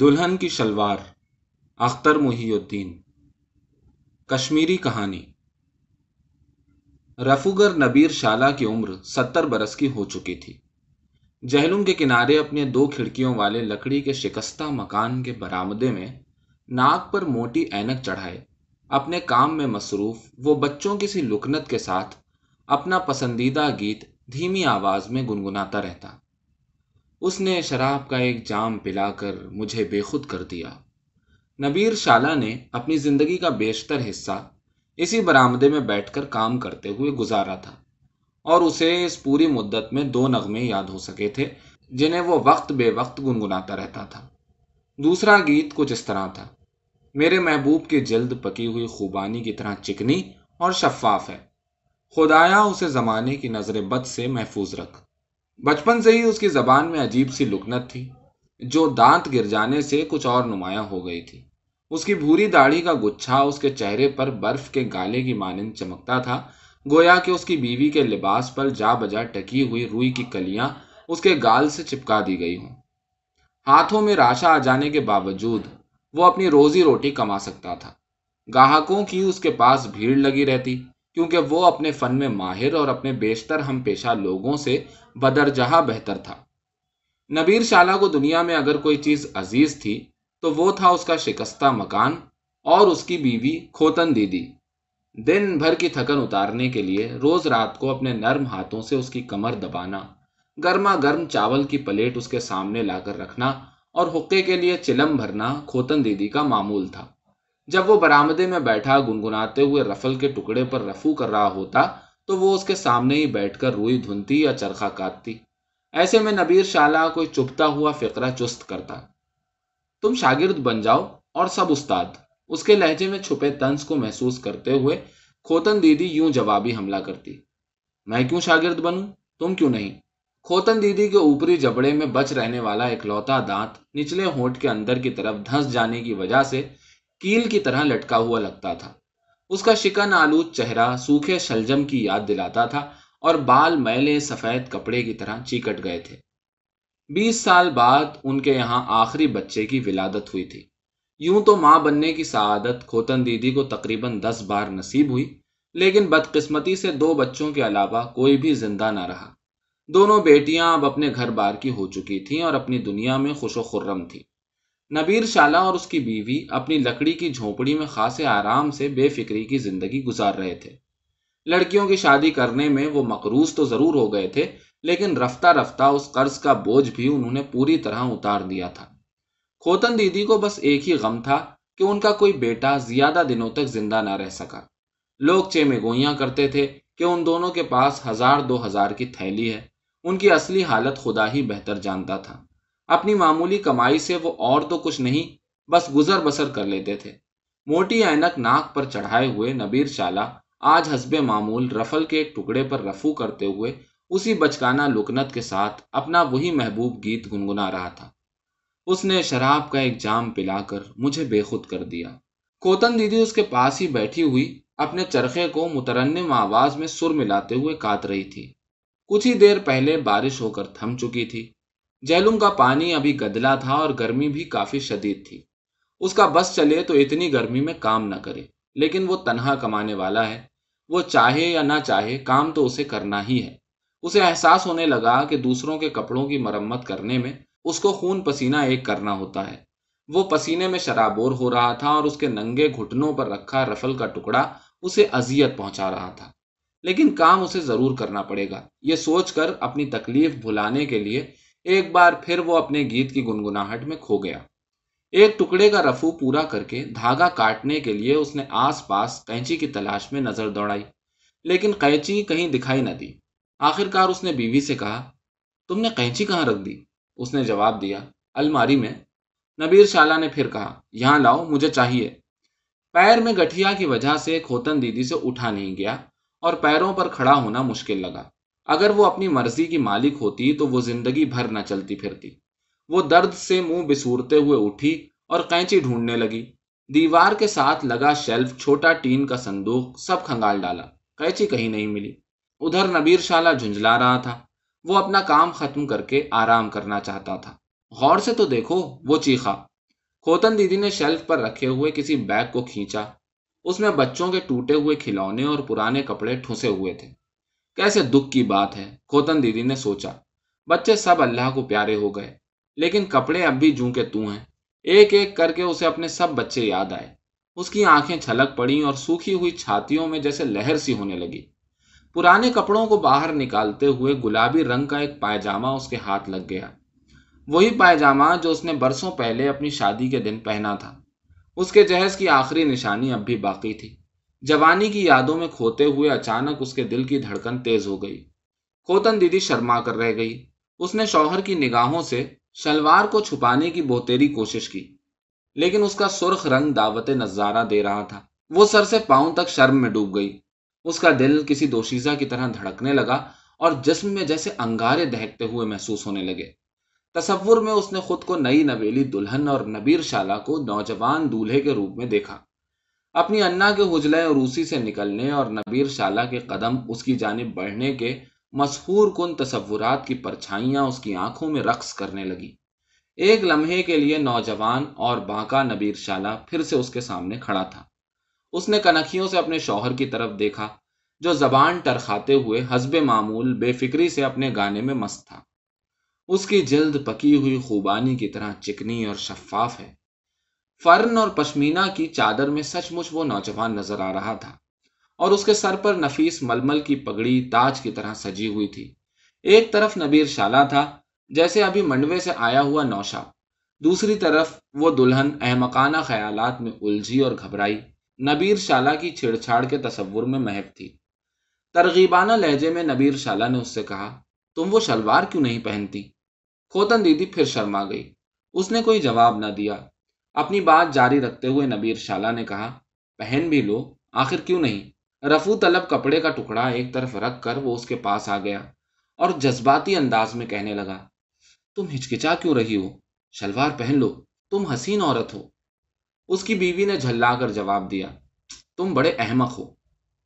دلہن کی شلوار، اختر محی الدین۔ کشمیری کہانی۔ رفوگر نبیر شالہ کی عمر ستر برس کی ہو چکی تھی۔ جہلم کے کنارے اپنے دو کھڑکیوں والے لکڑی کے شکستہ مکان کے برآمدے میں ناک پر موٹی اینک چڑھائے، اپنے کام میں مصروف، وہ بچوں کی سی لکنت کے ساتھ اپنا پسندیدہ گیت دھیمی آواز میں گنگناتا رہتا۔ اس نے شراب کا ایک جام پلا کر مجھے بے خود کر دیا۔ نبیر شالہ نے اپنی زندگی کا بیشتر حصہ اسی برآمدے میں بیٹھ کر کام کرتے ہوئے گزارا تھا اور اسے اس پوری مدت میں دو نغمے یاد ہو سکے تھے جنہیں وہ وقت بے وقت گنگناتا رہتا تھا۔ دوسرا گیت کچھ اس طرح تھا۔ میرے محبوب کی جلد پکی ہوئی خوبانی کی طرح چکنی اور شفاف ہے۔ خدایا اسے زمانے کی نظر بد سے محفوظ رکھ۔ بچپن سے ہی اس کی زبان میں عجیب سی لکنت تھی، جو دانت گر جانے سے کچھ اور نمایاں ہو گئی تھی۔ اس کی بھوری داڑھی کا گچھا اس کے چہرے پر برف کے گالے کی مانند چمکتا تھا، گویا کہ اس کی بیوی کے لباس پر جا بجا ٹکی ہوئی روئی کی کلیاں اس کے گال سے چپکا دی گئی ہوں۔ ہاتھوں میں راشا آ جانے کے باوجود وہ اپنی روزی روٹی کما سکتا تھا۔ گاہکوں کی اس کے پاس بھیڑ لگی رہتی۔ کیونکہ وہ اپنے فن میں ماہر اور اپنے بیشتر ہم پیشہ لوگوں سے بدر جہاں بہتر تھا۔ نبیر شالہ کو دنیا میں اگر کوئی چیز عزیز تھی، تو وہ تھا اس کا شکستہ مکان اور اس کی بیوی کھوتن دیدی۔ دن بھر کی تھکن اتارنے کے لیے روز رات کو اپنے نرم ہاتھوں سے اس کی کمر دبانا، گرما گرم چاول کی پلیٹ اس کے سامنے لا کر رکھنا اور حقے کے لیے چلم بھرنا کھوتن دیدی کا معمول تھا۔ جب وہ برآمدے میں بیٹھا، گنگناتے ہوئے رفل کے ٹکڑے پر رفو کر رہا ہوتا، تو وہ اس کے سامنے ہی بیٹھ کر روئی دھنتی یا چرخا کاٹتی۔ ایسے میں نبیر شالہ کوئی چپتا ہوا فقرہ چست کرتا۔ تم شاگرد بن جاؤ اور سب استاد۔ اس کے لہجے میں چھپے تنس کو محسوس کرتے ہوئے کھوتن دیدی یوں جوابی حملہ کرتی۔ میں کیوں شاگرد بنوں؟ تم کیوں نہیں؟ کھوتن دیدی کے اوپری جبڑے میں بچ رہنے والا ایک لوتا دانت نچلے ہونٹ کے اندر کی طرف دھنس جانے کی وجہ سے کیل کی طرح لٹکا ہوا لگتا تھا۔ اس کا شکن آلود چہرہ سوکھے شلجم کی یاد دلاتا تھا اور بال میلے سفید کپڑے کی طرح چیکٹ گئے تھے۔ بیس سال بعد ان کے یہاں آخری بچے کی ولادت ہوئی تھی۔ یوں تو ماں بننے کی سعادت کھوتن دیدی کو تقریباً دس بار نصیب ہوئی، لیکن بدقسمتی سے دو بچوں کے علاوہ کوئی بھی زندہ نہ رہا۔ دونوں بیٹیاں اب اپنے گھر بار کی ہو چکی تھیں اور اپنی دنیا میں خوش و خرم تھی نبیر شالہ اور اس کی بیوی اپنی لکڑی کی جھونپڑی میں خاصے آرام سے بے فکری کی زندگی گزار رہے تھے۔ لڑکیوں کی شادی کرنے میں وہ مقروض تو ضرور ہو گئے تھے، لیکن رفتہ رفتہ اس قرض کا بوجھ بھی انہوں نے پوری طرح اتار دیا تھا۔ کھوتن دیدی کو بس ایک ہی غم تھا کہ ان کا کوئی بیٹا زیادہ دنوں تک زندہ نہ رہ سکا۔ لوگ چے گوئیاں کرتے تھے کہ ان دونوں کے پاس ہزار دو ہزار کی تھیلی ہے۔ ان کی اصلی حالت خدا ہی بہتر جانتا تھا۔ اپنی معمولی کمائی سے وہ اور تو کچھ نہیں، بس گزر بسر کر لیتے تھے۔ موٹی اینک ناک پر چڑھائے ہوئے نبیر شالہ آج حسب معمول رفل کے ایک ٹکڑے پر رفو کرتے ہوئے اسی بچکانا لکنت کے ساتھ اپنا وہی محبوب گیت گنگنا رہا تھا۔ اس نے شراب کا ایک جام پلا کر مجھے بے خود کر دیا۔ کوتن دیدی اس کے پاس ہی بیٹھی ہوئی اپنے چرخے کو مترنم آواز میں سر ملاتے ہوئے کاٹ رہی تھی۔ کچھ ہی دیر پہلے بارش ہو کر تھم چکی تھی۔ جہلم کا پانی ابھی گدلا تھا اور گرمی بھی کافی شدید تھی۔ اس کا بس چلے تو اتنی گرمی میں کام نہ کرے، لیکن وہ تنہا کمانے والا ہے۔ وہ چاہے یا نہ چاہے، کام تو اسے کرنا ہی ہے۔ اسے احساس ہونے لگا کہ دوسروں کے کپڑوں کی مرمت کرنے میں اس کو خون پسینہ ایک کرنا ہوتا ہے۔ وہ پسینے میں شرابور ہو رہا تھا اور اس کے ننگے گھٹنوں پر رکھا رفل کا ٹکڑا اسے اذیت پہنچا رہا تھا۔ لیکن کام اسے ضرور کرنا پڑے گا۔ یہ سوچ کر اپنی تکلیف بھلانے کے لیے ایک بار پھر وہ اپنے گیت کی گنگناہٹ میں کھو گیا۔ ایک ٹکڑے کا رفو پورا کر کے دھاگا کاٹنے کے لیے اس نے آس پاس کینچی کی تلاش میں نظر دوڑائی، لیکن قینچی کہیں دکھائی نہ دی۔ آخر کار اس نے بیوی سے کہا، تم نے قینچی کہاں رکھ دی؟ اس نے جواب دیا، الماری میں۔ نبیر شالہ نے پھر کہا، یہاں لاؤ، مجھے چاہیے۔ پیر میں گٹھیا کی وجہ سے کھوتن دیدی سے اٹھا نہیں گیا اور پیروں پر کھڑا ہونا مشکل لگا۔ اگر وہ اپنی مرضی کی مالک ہوتی تو وہ زندگی بھر نہ چلتی پھرتی۔ وہ درد سے منہ بسورتے ہوئے اٹھی اور قینچی ڈھونڈنے لگی۔ دیوار کے ساتھ لگا شیلف، چھوٹا ٹین کا صندوق سب کھنگال ڈالا۔ قینچی کہیں نہیں ملی۔ ادھر نبیر شالہ جھنجلا رہا تھا۔ وہ اپنا کام ختم کر کے آرام کرنا چاہتا تھا۔ غور سے تو دیکھو، وہ چیخا۔ کھوتن دیدی نے شیلف پر رکھے ہوئے کسی بیگ کو کھینچا۔ اس میں بچوں کے ٹوٹے ہوئے کھلونے اور پرانے کپڑے ٹھسے ہوئے تھے۔ کیسے دکھ کی بات ہے؟ کھوتن دیدی نے سوچا۔ بچے سب اللہ کو پیارے ہو گئے، لیکن کپڑے اب بھی جوں کے تو ہیں۔ ایک ایک کر کے اسے اپنے سب بچے یاد آئے۔ اس کی آنکھیں چھلک پڑی اور سوکھی ہوئی چھاتیوں میں جیسے لہر سی ہونے لگی۔ پرانے کپڑوں کو باہر نکالتے ہوئے گلابی رنگ کا ایک پائجامہ اس کے ہاتھ لگ گیا۔ وہی پائجامہ جو اس نے برسوں پہلے اپنی شادی کے دن پہنا تھا۔ اس کے جہیز کی آخری نشانی اب بھی باقی تھی۔ جوانی کی یادوں میں کھوتے ہوئے اچانک اس کے دل کی دھڑکن تیز ہو گئی۔ کھوتن دیدی شرما کر رہ گئی۔ اس نے شوہر کی نگاہوں سے شلوار کو چھپانے کی بہتری کوشش کی، لیکن اس کا سرخ رنگ دعوت نظارہ دے رہا تھا۔ وہ سر سے پاؤں تک شرم میں ڈوب گئی۔ اس کا دل کسی دوشیزہ کی طرح دھڑکنے لگا اور جسم میں جیسے انگارے دہتے ہوئے محسوس ہونے لگے۔ تصور میں اس نے خود کو نئی نویلی دلہن اور نبیر شالا کو نوجوان دولہے کے روپ میں دیکھا۔ اپنی انا کے حجلے روسی سے نکلنے اور نبیر شالا کے قدم اس کی جانب بڑھنے کے مسحور کن تصورات کی پرچھائیاں اس کی آنکھوں میں رقص کرنے لگی۔ ایک لمحے کے لیے نوجوان اور بانکا نبیر شالا پھر سے اس کے سامنے کھڑا تھا۔ اس نے کنکھیوں سے اپنے شوہر کی طرف دیکھا، جو زبان ٹرخاتے ہوئے حسب معمول بے فکری سے اپنے گانے میں مست تھا۔ اس کی جلد پکی ہوئی خوبانی کی طرح چکنی اور شفاف ہے۔ فرن اور پشمینا کی چادر میں سچ مچ وہ نوجوان نظر آ رہا تھا اور اس کے سر پر نفیس ململ کی پگڑی تاج کی طرح سجی ہوئی تھی۔ ایک طرف نبیر شالا تھا، جیسے ابھی منڈوے سے آیا ہوا نوشا۔ دوسری طرف وہ دلہن احمقانہ خیالات میں الجھی اور گھبرائی۔ نبیر شالا کی چھیڑ چھاڑ کے تصور میں محب تھی۔ ترغیبانہ لہجے میں نبیر شالا نے اس سے کہا، تم وہ شلوار کیوں نہیں پہنتی؟ کھوتن دیدی پھر شرما گئی۔ اس نے کوئی جواب نہ دیا۔ اپنی بات جاری رکھتے ہوئے نبیر شالا نے کہا، پہن بھی لو، آخر کیوں نہیں؟ رفو طلب کپڑے کا ٹکڑا ایک طرف رکھ کر وہ اس کے پاس آ گیا اور جذباتی انداز میں کہنے لگا، تم ہچکچا کیوں رہی ہو؟ شلوار پہن لو، تم حسین عورت ہو۔ اس کی بیوی نے جھلا کر جواب دیا، تم بڑے احمق ہو۔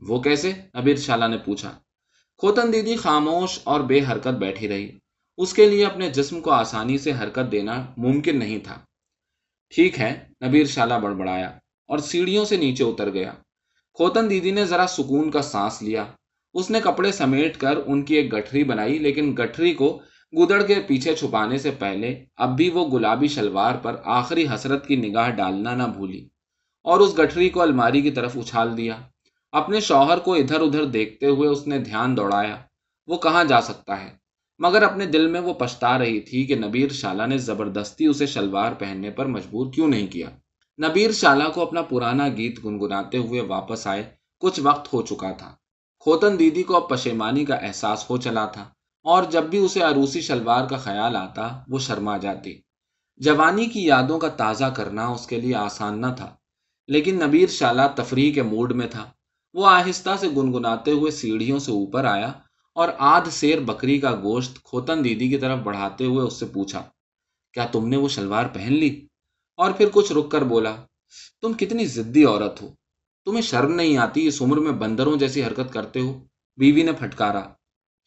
وہ کیسے؟ ابیر شالا نے پوچھا کھوتن دیدی خاموش اور بے حرکت بیٹھی رہی، اس کے لیے اپنے جسم کو آسانی سے حرکت دینا ممکن نہیں تھا۔ ٹھیک ہے، نبیر شالا بڑبڑایا اور سیڑھیوں سے نیچے اتر گیا۔ کھوتن دیدی نے ذرا سکون کا سانس لیا۔ اس نے کپڑے سمیٹ کر ان کی ایک گٹھری بنائی، لیکن گٹھری کو گدڑ کے پیچھے چھپانے سے پہلے اب بھی وہ گلابی شلوار پر آخری حسرت کی نگاہ ڈالنا نہ بھولی اور اس گٹھری کو الماری کی طرف اچھال دیا۔ اپنے شوہر کو ادھر ادھر دیکھتے ہوئے اس نے دھیان دوڑایا، وہ کہاں جا سکتا ہے؟ مگر اپنے دل میں وہ پچھتا رہی تھی کہ نبیر شالا نے زبردستی اسے شلوار پہننے پر مجبور کیوں نہیں کیا۔ نبیر شالا کو اپنا پرانا گیت گنگناتے ہوئے واپس آئے۔ کچھ وقت ہو چکا تھا۔ کھوتن دیدی کو اب پشیمانی کا احساس ہو چلا تھا اور جب بھی اسے عروسی شلوار کا خیال آتا، وہ شرما جاتی۔ جوانی کی یادوں کا تازہ کرنا اس کے لیے آسان نہ تھا، لیکن نبیر شالا تفریح کے موڈ میں تھا۔ وہ آہستہ سے گنگناتے ہوئے سیڑھیوں سے اوپر آیا اور آدھ سیر بکری کا گوشت کھوتن دیدی کی طرف بڑھاتے ہوئے اس سے پوچھا، کیا تم نے وہ شلوار پہن لی؟ اور پھر کچھ رک کر بولا، تم کتنی ضدی عورت ہو، تمہیں شرم نہیں آتی اس عمر میں بندروں جیسی حرکت کرتے ہو؟ بیوی نے پھٹکارا،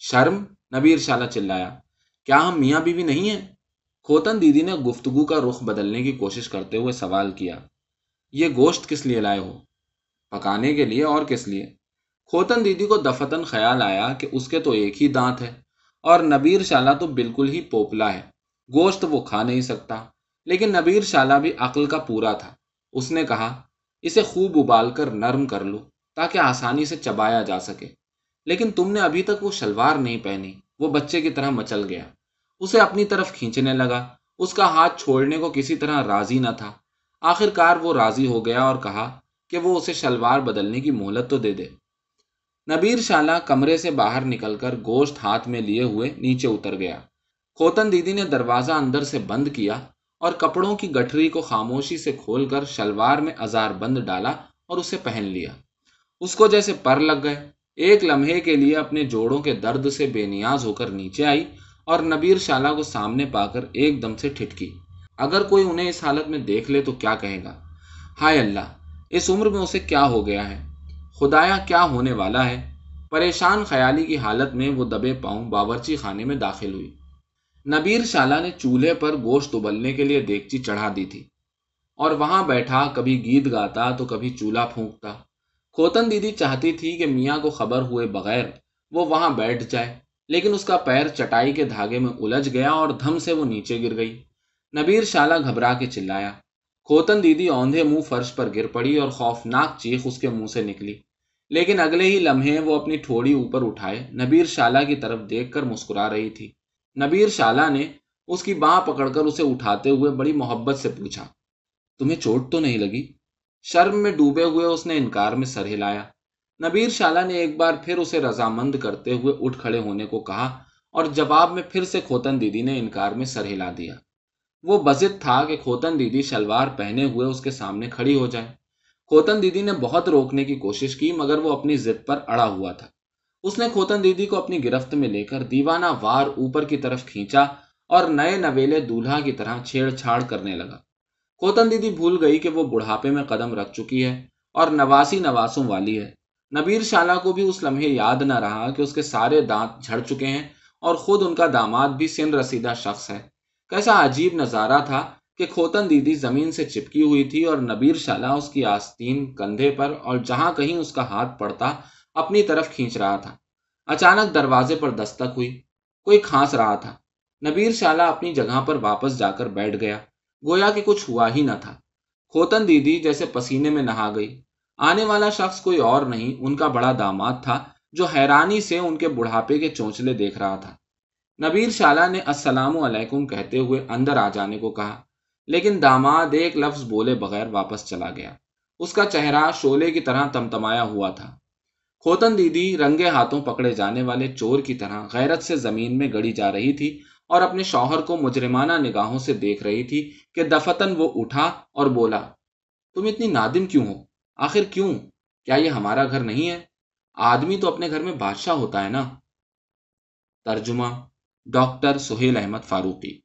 شرم؟ نبیر شالا چلایا، کیا ہم میاں بیوی نہیں ہیں؟ کھوتن دیدی نے گفتگو کا رخ بدلنے کی کوشش کرتے ہوئے سوال کیا، یہ گوشت کس لیے لائے ہو؟ پکانے کے لیے اور کس لیے؟ کھوتن دیدی کو دفتن خیال آیا کہ اس کے تو ایک ہی دانت ہے اور نبیر شالا تو بالکل ہی پوپلا ہے۔ گوشت وہ کھا نہیں سکتا، لیکن نبیر شالا بھی عقل کا پورا تھا۔ اس نے کہا، اسے خوب ابال کر نرم کر لو تاکہ آسانی سے چبایا جا سکے۔ لیکن تم نے ابھی تک وہ شلوار نہیں پہنی، وہ بچے کی طرح مچل گیا۔ اسے اپنی طرف کھینچنے لگا۔ اس کا ہاتھ چھوڑنے کو کسی طرح راضی نہ تھا۔ آخر کار وہ راضی ہو گیا اور کہا کہ وہ اسے شلوار بدلنے کی مہلت تو دے دے۔ نبیر شالا کمرے سے باہر نکل کر گوشت ہاتھ میں لیے ہوئے نیچے اتر گیا۔ کھوتن دیدی نے دروازہ اندر سے بند کیا اور کپڑوں کی گٹھری کو خاموشی سے کھول کر شلوار میں ازار بند ڈالا اور اسے پہن لیا۔ اس کو جیسے پر لگ گئے۔ ایک لمحے کے لیے اپنے جوڑوں کے درد سے بے نیاز ہو کر نیچے آئی اور نبیر شالا کو سامنے پا کر ایک دم سے ٹھٹکی۔ اگر کوئی انہیں اس حالت میں دیکھ لے تو کیا کہے گا؟ ہائے اللہ، اس عمر میں اسے کیا ہو گیا ہے؟ خدایا کیا ہونے والا ہے؟ پریشان خیالی کی حالت میں وہ دبے پاؤں باورچی خانے میں داخل ہوئی۔ نبیر شالا نے چولہے پر گوشت ابلنے کے لیے دیگچی چڑھا دی تھی۔ اور وہاں بیٹھا، کبھی گیت گاتا تو کبھی چولہا پھونکتا۔ کھوتن دیدی چاہتی تھی کہ میاں کو خبر ہوئے بغیر وہ وہاں بیٹھ جائے، لیکن اس کا پیر چٹائی کے دھاگے میں الجھ گیا اور دھم سے وہ نیچے گر گئی۔ نبیر شالا گھبرا کے چلایا۔ کھوتن دیدی اوندھے منہ فرش پر گر پڑی اور خوفناک چیخ اس کے منہ سے نکلی۔ لیکن اگلے ہی لمحے وہ اپنی ٹھوڑی اوپر اٹھائے، نبیر شالا کی طرف دیکھ کر مسکرا رہی تھی۔ نبیر شالا نے اس کی باں پکڑ کر اسے اٹھاتے ہوئے بڑی محبت سے پوچھا، تمہیں چوٹ تو نہیں لگی؟ شرم میں ڈوبے ہوئے اس نے انکار میں سر ہلایا۔ نبیر شالا نے ایک بار پھر اسے رضامند کرتے ہوئے اٹھ کھڑے ہونے کو کہا اور جواب میں پھر سے کھوتن دیدی نے انکار میں سر ہلا دیا۔ وہ بزد تھا کہ کھوتن دیدی شلوار پہنے ہوئے اس کے سامنے کھڑی ہو جائے کھوتن دیدی نے بہت روکنے کی کوشش کی، مگر وہ اپنی ضد پر اڑا ہوا تھا۔ اس نے کھوتن دیدی کو اپنی گرفت میں لے کر دیوانہ وار اوپر کی طرف کھینچا اور نئے نویلے دولہا کی طرح چھیڑ چھاڑ کرنے لگا۔ کھوتن دیدی بھول گئی کہ وہ بڑھاپے میں قدم رکھ چکی ہے اور نواسی نواسوں والی ہے۔ نبیر شالا کو بھی اس لمحے یاد نہ رہا کہ اس کے سارے دانت جھڑ چکے ہیں اور خود ان کا داماد بھی سن رسیدہ شخص ہے۔ کیسا عجیب نظارہ تھا کہ کھوتن دیدی زمین سے چپکی ہوئی تھی اور نبیر شالا اس کی آستین کندھے پر اور جہاں کہیں اس کا ہاتھ پڑتا اپنی طرف کھینچ رہا تھا۔ اچانک دروازے پر دستک ہوئی، کوئی کھانس رہا تھا۔ نبیر شالا اپنی جگہ پر واپس جا کر بیٹھ گیا۔ گویا کہ کچھ ہوا ہی نہ تھا۔ کھوتن دیدی جیسے پسینے میں نہا گئی۔ آنے والا شخص کوئی اور نہیں، ان کا بڑا داماد تھا جو حیرانی سے ان کے بڑھاپے کے چونچلے دیکھ رہا تھا۔ نبیر شالا نے السلام علیکم کہتے ہوئے اندر آ جانے کو کہا۔ لیکن داماد ایک لفظ بولے بغیر واپس چلا گیا۔ اس کا چہرہ شولے کی طرح تمتمایا ہوا تھا۔ کھوتن دیدی رنگے ہاتھوں پکڑے جانے والے چور کی طرح غیرت سے زمین میں گڑی جا رہی تھی اور اپنے شوہر کو مجرمانہ نگاہوں سے دیکھ رہی تھی کہ دفتن وہ اٹھا اور بولا، تم اتنی نادم کیوں ہو؟ آخر کیوں؟ کیا یہ ہمارا گھر نہیں ہے؟ آدمی تو اپنے گھر میں بادشاہ ہوتا ہے نا؟ ترجمہ ڈاکٹر سہیل احمد فاروقی۔